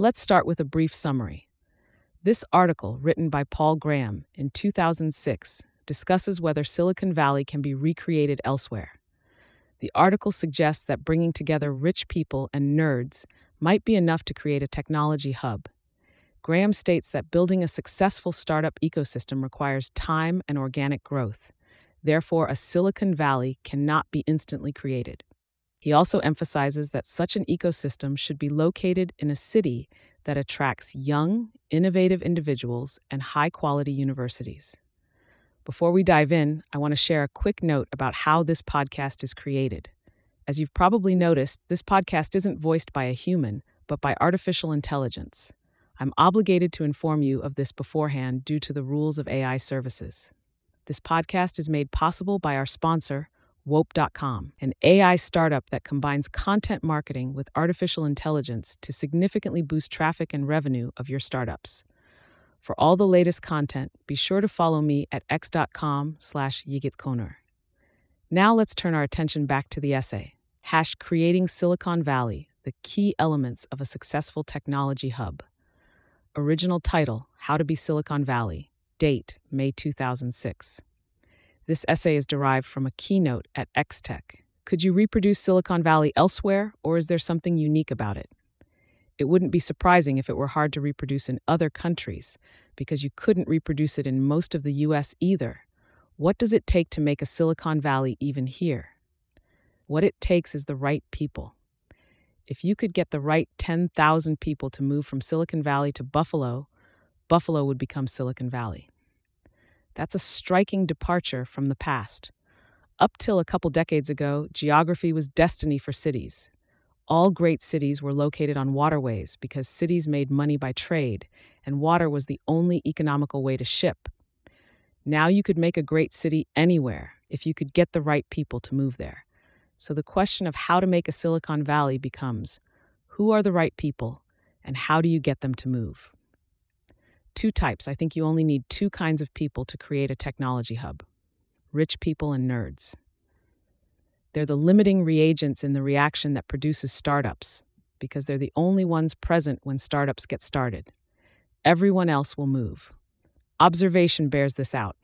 Let's start with a brief summary. This article, written by Paul Graham in 2006, discusses whether Silicon Valley can be recreated elsewhere. The article suggests that bringing together rich people and nerds might be enough to create a technology hub. Graham states that building a successful startup ecosystem requires time and organic growth. Therefore, a Silicon Valley cannot be instantly created. He also emphasizes that such an ecosystem should be located in a city that attracts young, innovative individuals and high quality universities. Before we dive in, I want to share a quick note about how this podcast is created. As you've probably noticed, this podcast isn't voiced by a human, but by artificial intelligence. I'm obligated to inform you of this beforehand due to the rules of AI services. This podcast is made possible by our sponsor, Wope.com, an AI startup that combines content marketing with artificial intelligence to significantly boost traffic and revenue of your startups. For all the latest content, be sure to follow me at x.com slash yigitkoner. Now let's turn our attention back to the essay, Hash Creating Silicon Valley, the key elements of a successful technology hub. Original title, How to be Silicon Valley. Date, May 2006. This essay is derived from a keynote at XTech. Could you reproduce Silicon Valley elsewhere, or is there something unique about it? It wouldn't be surprising if it were hard to reproduce in other countries, because you couldn't reproduce it in most of the US either. What does it take to make a Silicon Valley even here? What it takes is the right people. If you could get the right 10,000 people to move from Silicon Valley to Buffalo, Buffalo would become Silicon Valley. That's a striking departure from the past. Up till a couple decades ago, geography was destiny for cities. All great cities were located on waterways because cities made money by trade, and water was the only economical way to ship. Now you could make a great city anywhere if you could get the right people to move there. So the question of how to make a Silicon Valley becomes who are the right people, and how do you get them to move? Two types. I think you only need two kinds of people to create a technology hub rich people and nerds. They're the limiting reagents in the reaction that produces startups, because they're the only ones present when startups get started. Everyone else will move. Observation bears this out.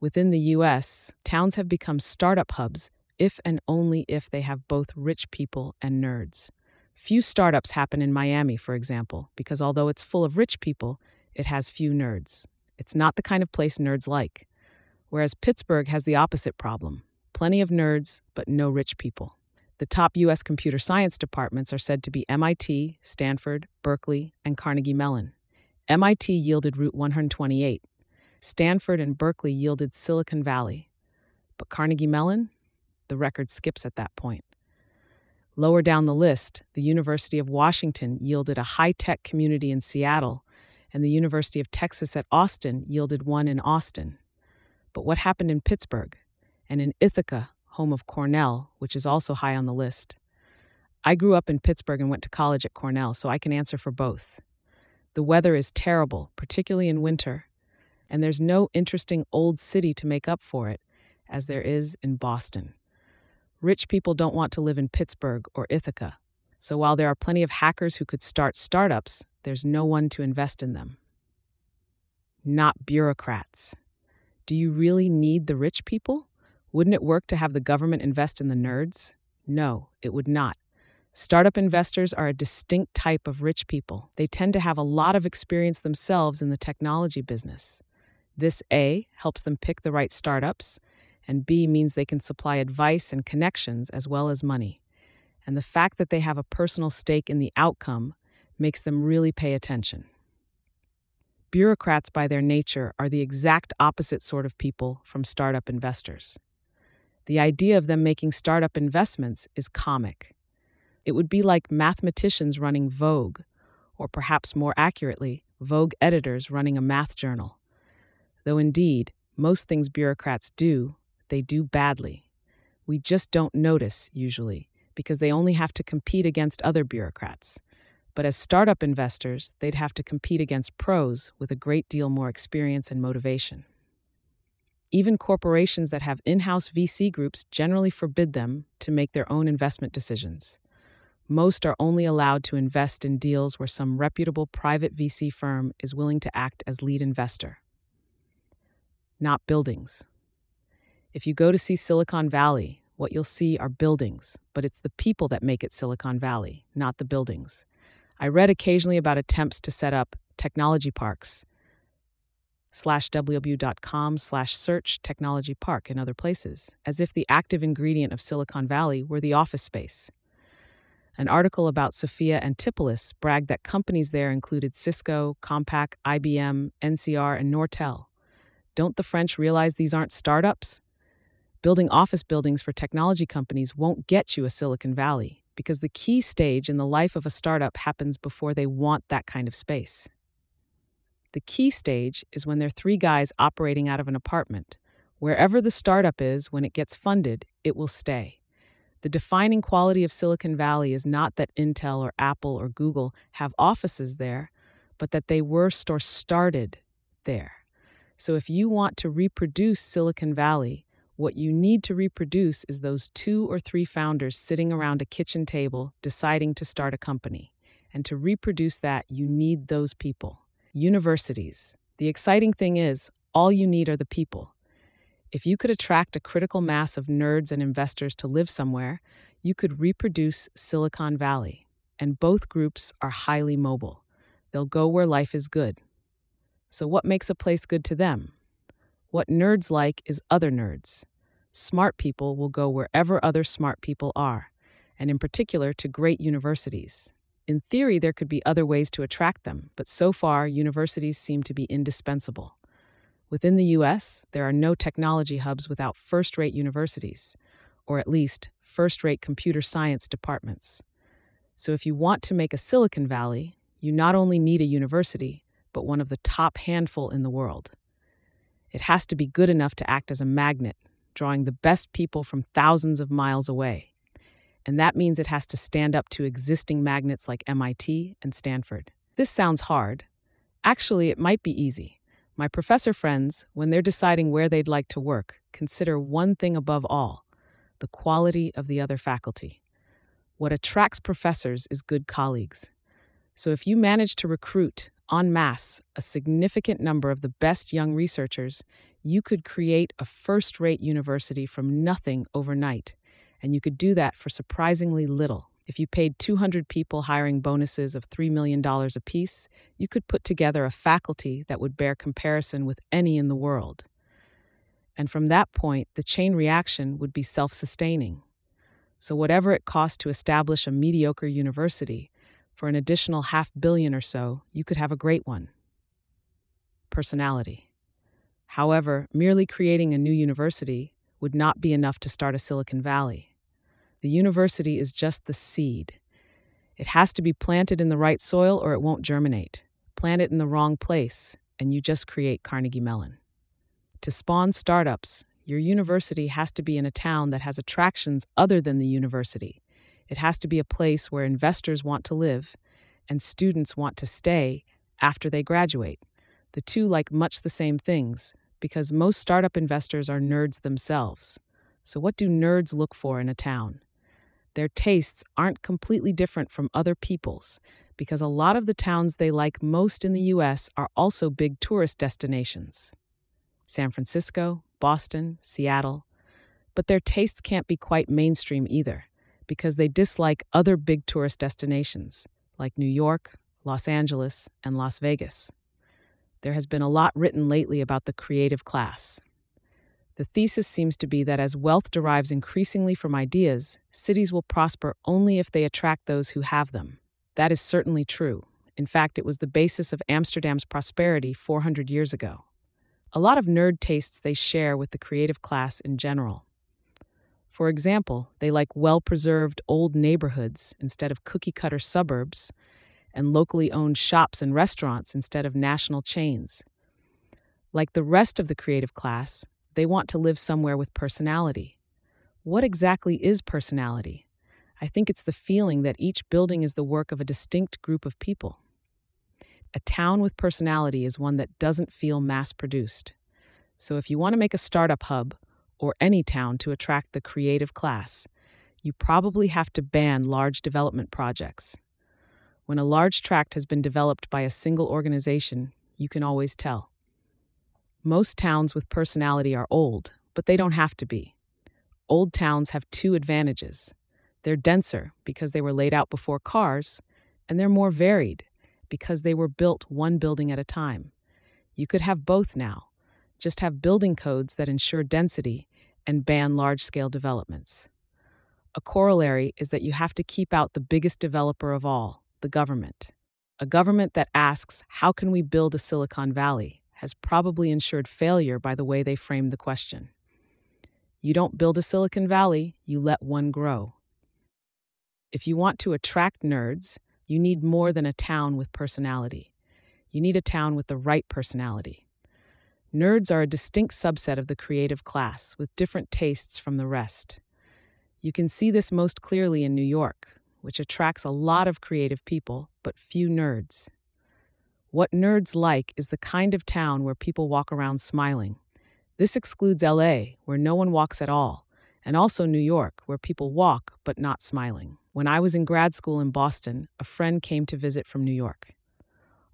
Within the US, towns have become startup hubs if and only if they have both rich people and nerds. Few startups happen in Miami, for example, because although it's full of rich people, it has few nerds. It's not the kind of place nerds like. Whereas Pittsburgh has the opposite problem plenty of nerds, but no rich people. The top U.S. computer science departments are said to be MIT, Stanford, Berkeley, and Carnegie Mellon. MIT yielded Route 128. Stanford and Berkeley yielded Silicon Valley. But Carnegie Mellon? The record skips at that point. Lower down the list, the University of Washington yielded a high tech community in Seattle, and the University of Texas at Austin yielded one in Austin. But what happened in Pittsburgh? and in Ithaca, home of Cornell, which is also high on the list. I grew up in Pittsburgh and went to college at Cornell, so I can answer for both. The weather is terrible, particularly in winter, and there's no interesting old city to make up for it, as there is in Boston. Rich people don't want to live in Pittsburgh or Ithaca, so while there are plenty of hackers who could start startups, there's no one to invest in them. Not bureaucrats. Do you really need the rich people? Wouldn't it work to have the government invest in the nerds? No, it would not. Startup investors are a distinct type of rich people. They tend to have a lot of experience themselves in the technology business. This A helps them pick the right startups, and B means they can supply advice and connections as well as money. And the fact that they have a personal stake in the outcome makes them really pay attention. Bureaucrats, by their nature, are the exact opposite sort of people from startup investors. The idea of them making startup investments is comic. It would be like mathematicians running Vogue, or perhaps more accurately, Vogue editors running a math journal. Though indeed, most things bureaucrats do, they do badly. We just don't notice, usually, because they only have to compete against other bureaucrats. But as startup investors, they'd have to compete against pros with a great deal more experience and motivation. Even corporations that have in house VC groups generally forbid them to make their own investment decisions. Most are only allowed to invest in deals where some reputable private VC firm is willing to act as lead investor. Not buildings. If you go to see Silicon Valley, what you'll see are buildings, but it's the people that make it Silicon Valley, not the buildings. I read occasionally about attempts to set up technology parks slash www.com slash search technology park in other places, as if the active ingredient of Silicon Valley were the office space. An article about Sophia Antipolis bragged that companies there included Cisco, Compaq, IBM, NCR, and Nortel. Don't the French realize these aren't startups? Building office buildings for technology companies won't get you a Silicon Valley because the key stage in the life of a startup happens before they want that kind of space. The key stage is when they're three guys operating out of an apartment. Wherever the startup is when it gets funded, it will stay. The defining quality of Silicon Valley is not that Intel or Apple or Google have offices there, but that they were or started there. So if you want to reproduce Silicon Valley, what you need to reproduce is those two or three founders sitting around a kitchen table deciding to start a company. And to reproduce that, you need those people. Universities. The exciting thing is, all you need are the people. If you could attract a critical mass of nerds and investors to live somewhere, you could reproduce Silicon Valley. And both groups are highly mobile. They'll go where life is good. So, what makes a place good to them? What nerds like is other nerds. Smart people will go wherever other smart people are, and in particular to great universities. In theory, there could be other ways to attract them, but so far, universities seem to be indispensable. Within the US, there are no technology hubs without first rate universities, or at least first rate computer science departments. So, if you want to make a Silicon Valley, you not only need a university, but one of the top handful in the world. It has to be good enough to act as a magnet, drawing the best people from thousands of miles away and that means it has to stand up to existing magnets like MIT and Stanford. This sounds hard. Actually, it might be easy. My professor friends, when they're deciding where they'd like to work, consider one thing above all the quality of the other faculty. What attracts professors is good colleagues. So if you manage to recruit en masse a significant number of the best young researchers, you could create a first rate university from nothing overnight and you could do that for surprisingly little. If you paid 200 people hiring bonuses of $3 million apiece, you could put together a faculty that would bear comparison with any in the world. And from that point, the chain reaction would be self sustaining. So, whatever it costs to establish a mediocre university, for an additional half billion or so, you could have a great one. Personality. However, merely creating a new university would not be enough to start a Silicon Valley. The university is just the seed. It has to be planted in the right soil or it won't germinate. Plant it in the wrong place, and you just create Carnegie Mellon. To spawn startups, your university has to be in a town that has attractions other than the university. It has to be a place where investors want to live and students want to stay after they graduate. The two like much the same things because most startup investors are nerds themselves. So, what do nerds look for in a town? their tastes aren't completely different from other people's because a lot of the towns they like most in the US are also big tourist destinations San Francisco, Boston, Seattle. But their tastes can't be quite mainstream either because they dislike other big tourist destinations like New York, Los Angeles, and Las Vegas. There has been a lot written lately about the creative class, the thesis seems to be that as wealth derives increasingly from ideas, cities will prosper only if they attract those who have them. That is certainly true. In fact, it was the basis of Amsterdam's prosperity 400 years ago. A lot of nerd tastes they share with the creative class in general. For example, they like well preserved old neighborhoods instead of cookie cutter suburbs, and locally owned shops and restaurants instead of national chains. Like the rest of the creative class, they want to live somewhere with personality. What exactly is personality? I think it's the feeling that each building is the work of a distinct group of people. A town with personality is one that doesn't feel mass produced. So if you want to make a startup hub, or any town to attract the creative class, you probably have to ban large development projects. When a large tract has been developed by a single organization, you can always tell. Most towns with personality are old, but they don't have to be. Old towns have two advantages they're denser because they were laid out before cars, and they're more varied because they were built one building at a time. You could have both now, just have building codes that ensure density and ban large scale developments. A corollary is that you have to keep out the biggest developer of all, the government. A government that asks, How can we build a Silicon Valley? has probably ensured failure by the way they framed the question. You don't build a Silicon Valley, you let one grow. If you want to attract nerds, you need more than a town with personality. You need a town with the right personality. Nerds are a distinct subset of the creative class with different tastes from the rest. You can see this most clearly in New York, which attracts a lot of creative people, but few nerds. What nerds like is the kind of town where people walk around smiling, this excludes LA, where no one walks at all, and also New York, where people walk but not smiling. When I was in grad school in Boston, a friend came to visit from New York.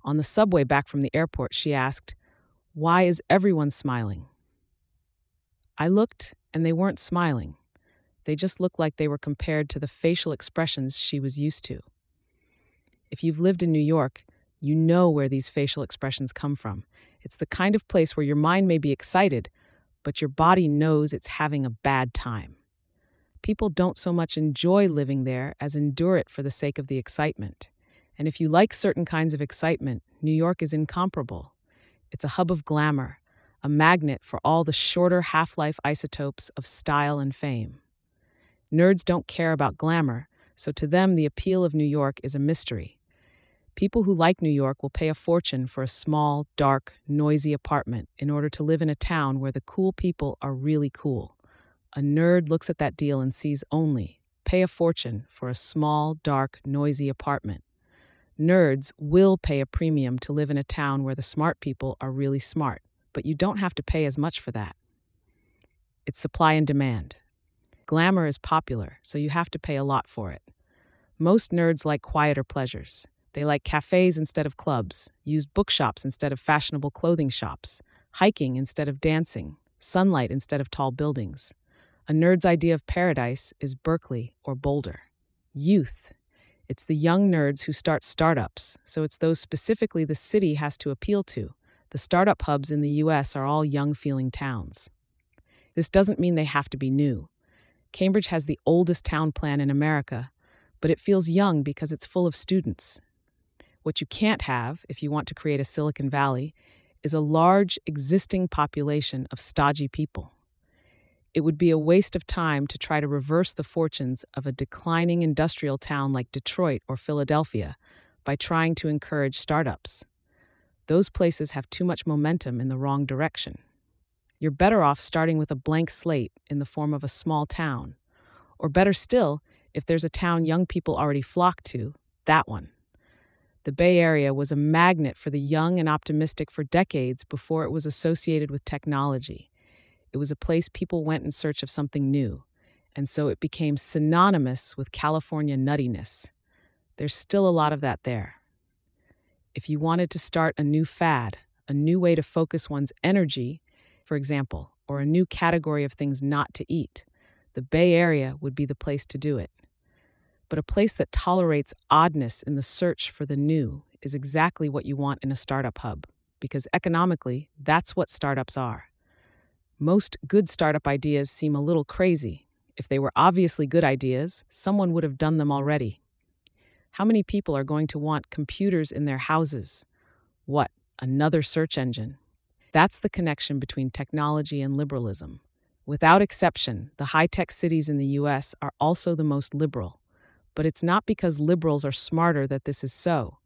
On the subway back from the airport, she asked, Why is everyone smiling? I looked, and they weren't smiling. They just looked like they were compared to the facial expressions she was used to. If you've lived in New York, you know where these facial expressions come from. It's the kind of place where your mind may be excited, but your body knows it's having a bad time. People don't so much enjoy living there as endure it for the sake of the excitement. And if you like certain kinds of excitement, New York is incomparable. It's a hub of glamour, a magnet for all the shorter half life isotopes of style and fame. Nerds don't care about glamour, so to them, the appeal of New York is a mystery. People who like New York will pay a fortune for a small, dark, noisy apartment in order to live in a town where the cool people are really cool. A nerd looks at that deal and sees only pay a fortune for a small, dark, noisy apartment. Nerds will pay a premium to live in a town where the smart people are really smart, but you don't have to pay as much for that. It's supply and demand. Glamour is popular, so you have to pay a lot for it. Most nerds like quieter pleasures. They like cafes instead of clubs, use bookshops instead of fashionable clothing shops, hiking instead of dancing, sunlight instead of tall buildings. A nerd's idea of paradise is Berkeley or Boulder. Youth. It's the young nerds who start startups, so it's those specifically the city has to appeal to. The startup hubs in the US are all young feeling towns. This doesn't mean they have to be new. Cambridge has the oldest town plan in America, but it feels young because it's full of students, what you can't have if you want to create a Silicon Valley is a large existing population of stodgy people. It would be a waste of time to try to reverse the fortunes of a declining industrial town like Detroit or Philadelphia by trying to encourage startups. Those places have too much momentum in the wrong direction. You're better off starting with a blank slate in the form of a small town. Or better still, if there's a town young people already flock to, that one. The Bay Area was a magnet for the young and optimistic for decades before it was associated with technology. It was a place people went in search of something new, and so it became synonymous with California nuttiness. There's still a lot of that there. If you wanted to start a new fad, a new way to focus one's energy, for example, or a new category of things not to eat, the Bay Area would be the place to do it. But a place that tolerates oddness in the search for the new is exactly what you want in a startup hub, because economically, that's what startups are. Most good startup ideas seem a little crazy. If they were obviously good ideas, someone would have done them already. How many people are going to want computers in their houses? What, another search engine? That's the connection between technology and liberalism. Without exception, the high tech cities in the US are also the most liberal. But it's not because liberals are smarter that this is so.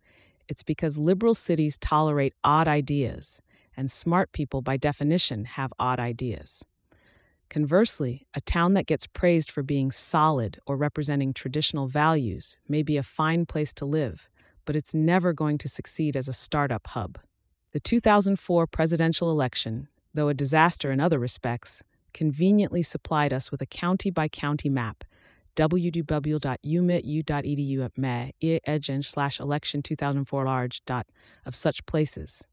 It's because liberal cities tolerate odd ideas, and smart people, by definition, have odd ideas. Conversely, a town that gets praised for being solid or representing traditional values may be a fine place to live, but it's never going to succeed as a startup hub. The 2004 presidential election, though a disaster in other respects, conveniently supplied us with a county by county map www.umitu.edu me edgen slash election 2004 large dot of such places.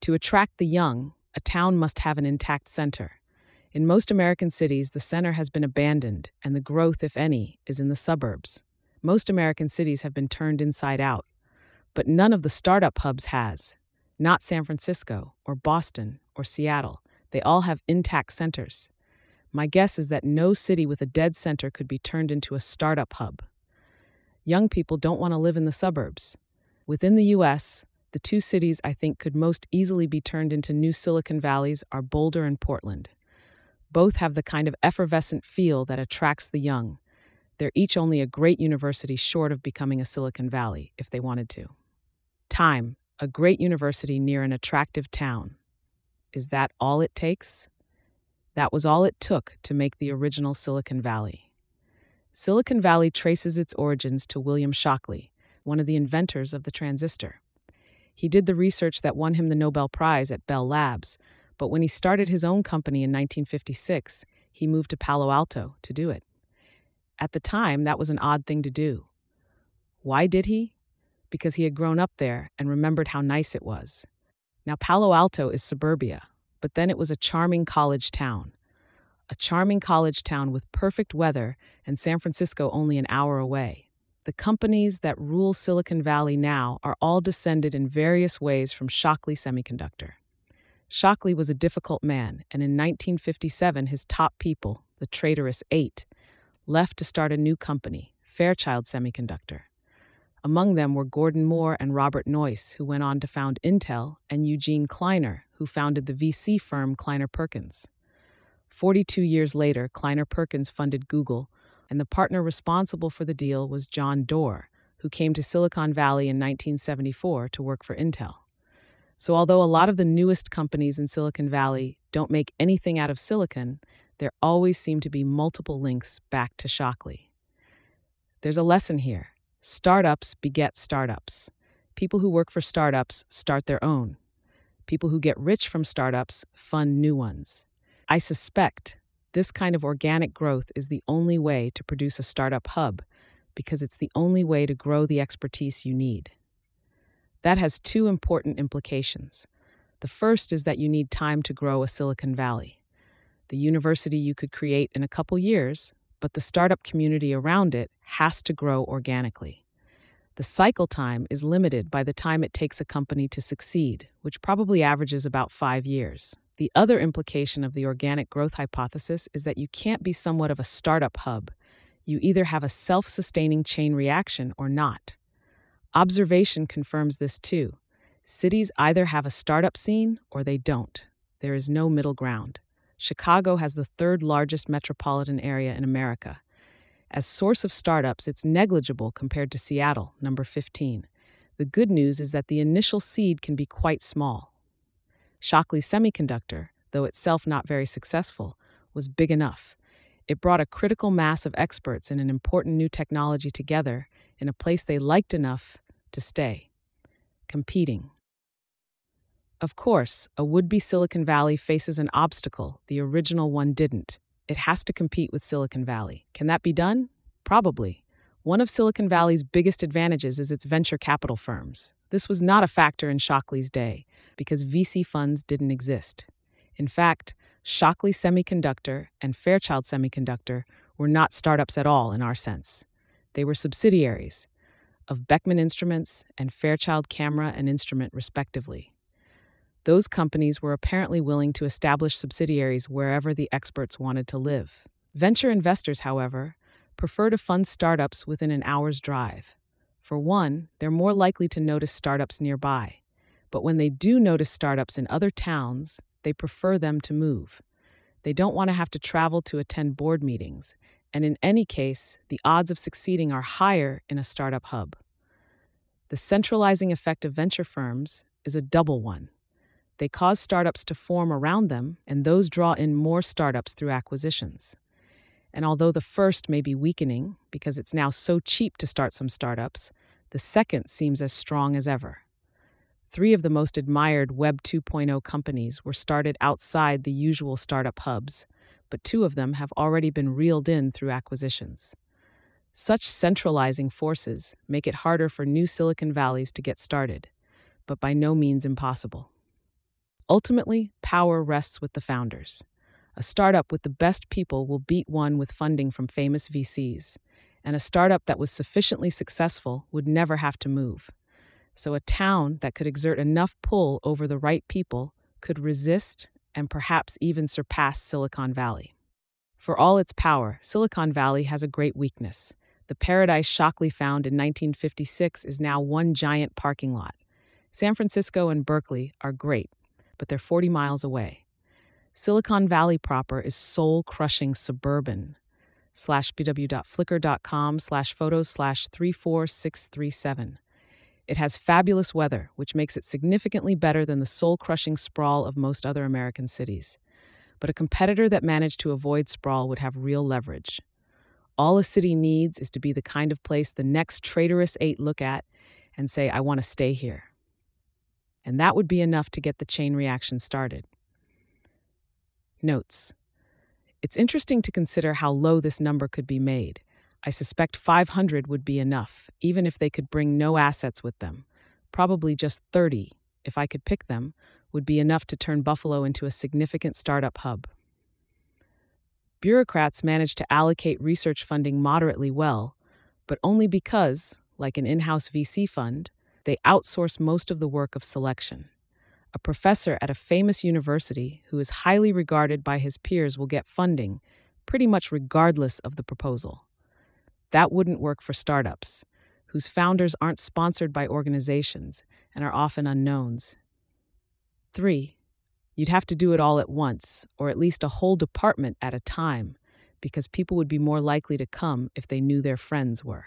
To attract the young, a town must have an intact center. In most American cities, the center has been abandoned, and the growth, if any, is in the suburbs. Most American cities have been turned inside out, but none of the startup hubs has. Not San Francisco, or Boston, or Seattle. They all have intact centers. My guess is that no city with a dead center could be turned into a startup hub. Young people don't want to live in the suburbs. Within the US, the two cities I think could most easily be turned into new Silicon Valleys are Boulder and Portland. Both have the kind of effervescent feel that attracts the young. They're each only a great university short of becoming a Silicon Valley, if they wanted to. Time, a great university near an attractive town. Is that all it takes? That was all it took to make the original Silicon Valley. Silicon Valley traces its origins to William Shockley, one of the inventors of the transistor. He did the research that won him the Nobel Prize at Bell Labs, but when he started his own company in 1956, he moved to Palo Alto to do it. At the time, that was an odd thing to do. Why did he? Because he had grown up there and remembered how nice it was. Now, Palo Alto is suburbia, but then it was a charming college town. A charming college town with perfect weather and San Francisco only an hour away. The companies that rule Silicon Valley now are all descended in various ways from Shockley Semiconductor. Shockley was a difficult man, and in 1957, his top people, the traitorous Eight, left to start a new company, Fairchild Semiconductor. Among them were Gordon Moore and Robert Noyce, who went on to found Intel, and Eugene Kleiner, who founded the VC firm Kleiner Perkins. 42 years later, Kleiner Perkins funded Google, and the partner responsible for the deal was John Doerr, who came to Silicon Valley in 1974 to work for Intel. So, although a lot of the newest companies in Silicon Valley don't make anything out of silicon, there always seem to be multiple links back to Shockley. There's a lesson here startups beget startups. People who work for startups start their own. People who get rich from startups fund new ones. I suspect this kind of organic growth is the only way to produce a startup hub because it's the only way to grow the expertise you need. That has two important implications. The first is that you need time to grow a Silicon Valley. The university you could create in a couple years, but the startup community around it has to grow organically. The cycle time is limited by the time it takes a company to succeed, which probably averages about five years. The other implication of the organic growth hypothesis is that you can't be somewhat of a startup hub. You either have a self sustaining chain reaction or not. Observation confirms this too. Cities either have a startup scene or they don't. There is no middle ground. Chicago has the third largest metropolitan area in America. As source of startups, it's negligible compared to Seattle, number 15. The good news is that the initial seed can be quite small. Shockley Semiconductor, though itself not very successful, was big enough. It brought a critical mass of experts in an important new technology together in a place they liked enough to stay. Competing. Of course, a would be Silicon Valley faces an obstacle the original one didn't. It has to compete with Silicon Valley. Can that be done? Probably. One of Silicon Valley's biggest advantages is its venture capital firms. This was not a factor in Shockley's day because VC funds didn't exist. In fact, Shockley Semiconductor and Fairchild Semiconductor were not startups at all in our sense. They were subsidiaries of Beckman Instruments and Fairchild Camera and Instrument, respectively. Those companies were apparently willing to establish subsidiaries wherever the experts wanted to live. Venture investors, however, prefer to fund startups within an hour's drive. For one, they're more likely to notice startups nearby. But when they do notice startups in other towns, they prefer them to move. They don't want to have to travel to attend board meetings, and in any case, the odds of succeeding are higher in a startup hub. The centralizing effect of venture firms is a double one. They cause startups to form around them, and those draw in more startups through acquisitions. And although the first may be weakening because it's now so cheap to start some startups, the second seems as strong as ever. Three of the most admired Web 2.0 companies were started outside the usual startup hubs, but two of them have already been reeled in through acquisitions. Such centralizing forces make it harder for new Silicon Valleys to get started, but by no means impossible. Ultimately, power rests with the founders. A startup with the best people will beat one with funding from famous VCs, and a startup that was sufficiently successful would never have to move. So, a town that could exert enough pull over the right people could resist and perhaps even surpass Silicon Valley. For all its power, Silicon Valley has a great weakness. The paradise Shockley found in 1956 is now one giant parking lot. San Francisco and Berkeley are great, but they're 40 miles away. Silicon Valley proper is soul crushing suburban. Slash bw.flickr.com slash photos slash 34637. It has fabulous weather, which makes it significantly better than the soul crushing sprawl of most other American cities. But a competitor that managed to avoid sprawl would have real leverage. All a city needs is to be the kind of place the next traitorous eight look at and say, I want to stay here. And that would be enough to get the chain reaction started. Notes It's interesting to consider how low this number could be made. I suspect 500 would be enough, even if they could bring no assets with them. Probably just 30, if I could pick them, would be enough to turn Buffalo into a significant startup hub. Bureaucrats manage to allocate research funding moderately well, but only because, like an in house VC fund, they outsource most of the work of selection a professor at a famous university who is highly regarded by his peers will get funding, pretty much regardless of the proposal. That wouldn't work for startups, whose founders aren't sponsored by organizations and are often unknowns. Three, you'd have to do it all at once, or at least a whole department at a time, because people would be more likely to come if they knew their friends were.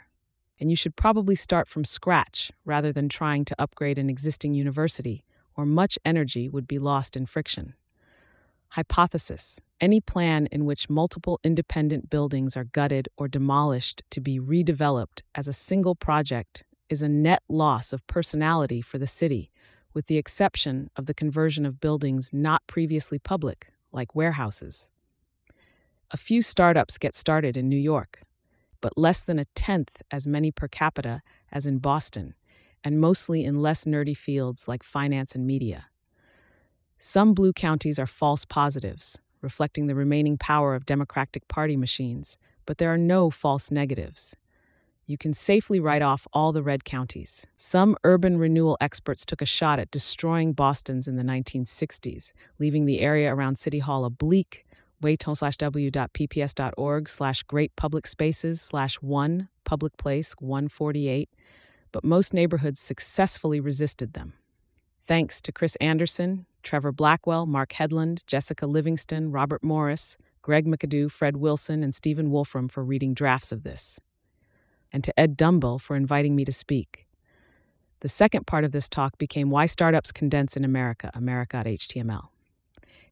And you should probably start from scratch rather than trying to upgrade an existing university or much energy would be lost in friction. Hypothesis any plan in which multiple independent buildings are gutted or demolished to be redeveloped as a single project is a net loss of personality for the city, with the exception of the conversion of buildings not previously public, like warehouses. A few startups get started in New York, but less than a tenth as many per capita as in Boston, and mostly in less nerdy fields like finance and media. Some blue counties are false positives, reflecting the remaining power of Democratic Party machines, but there are no false negatives. You can safely write off all the red counties. Some urban renewal experts took a shot at destroying Boston's in the 1960s, leaving the area around City Hall a bleak, wayton slash w.pps.org slash great public spaces slash one public place 148 but most neighborhoods successfully resisted them. Thanks to Chris Anderson, Trevor Blackwell, Marc Hedlund, Jessica Livingston, Robert Morris, Greg McAdoo, Fred Wilson, and Stephen Wolfram for reading drafts of this, and to Ed Dumbill for inviting me to speak. The second part of this talk became Why Startups Condense in America, America.html.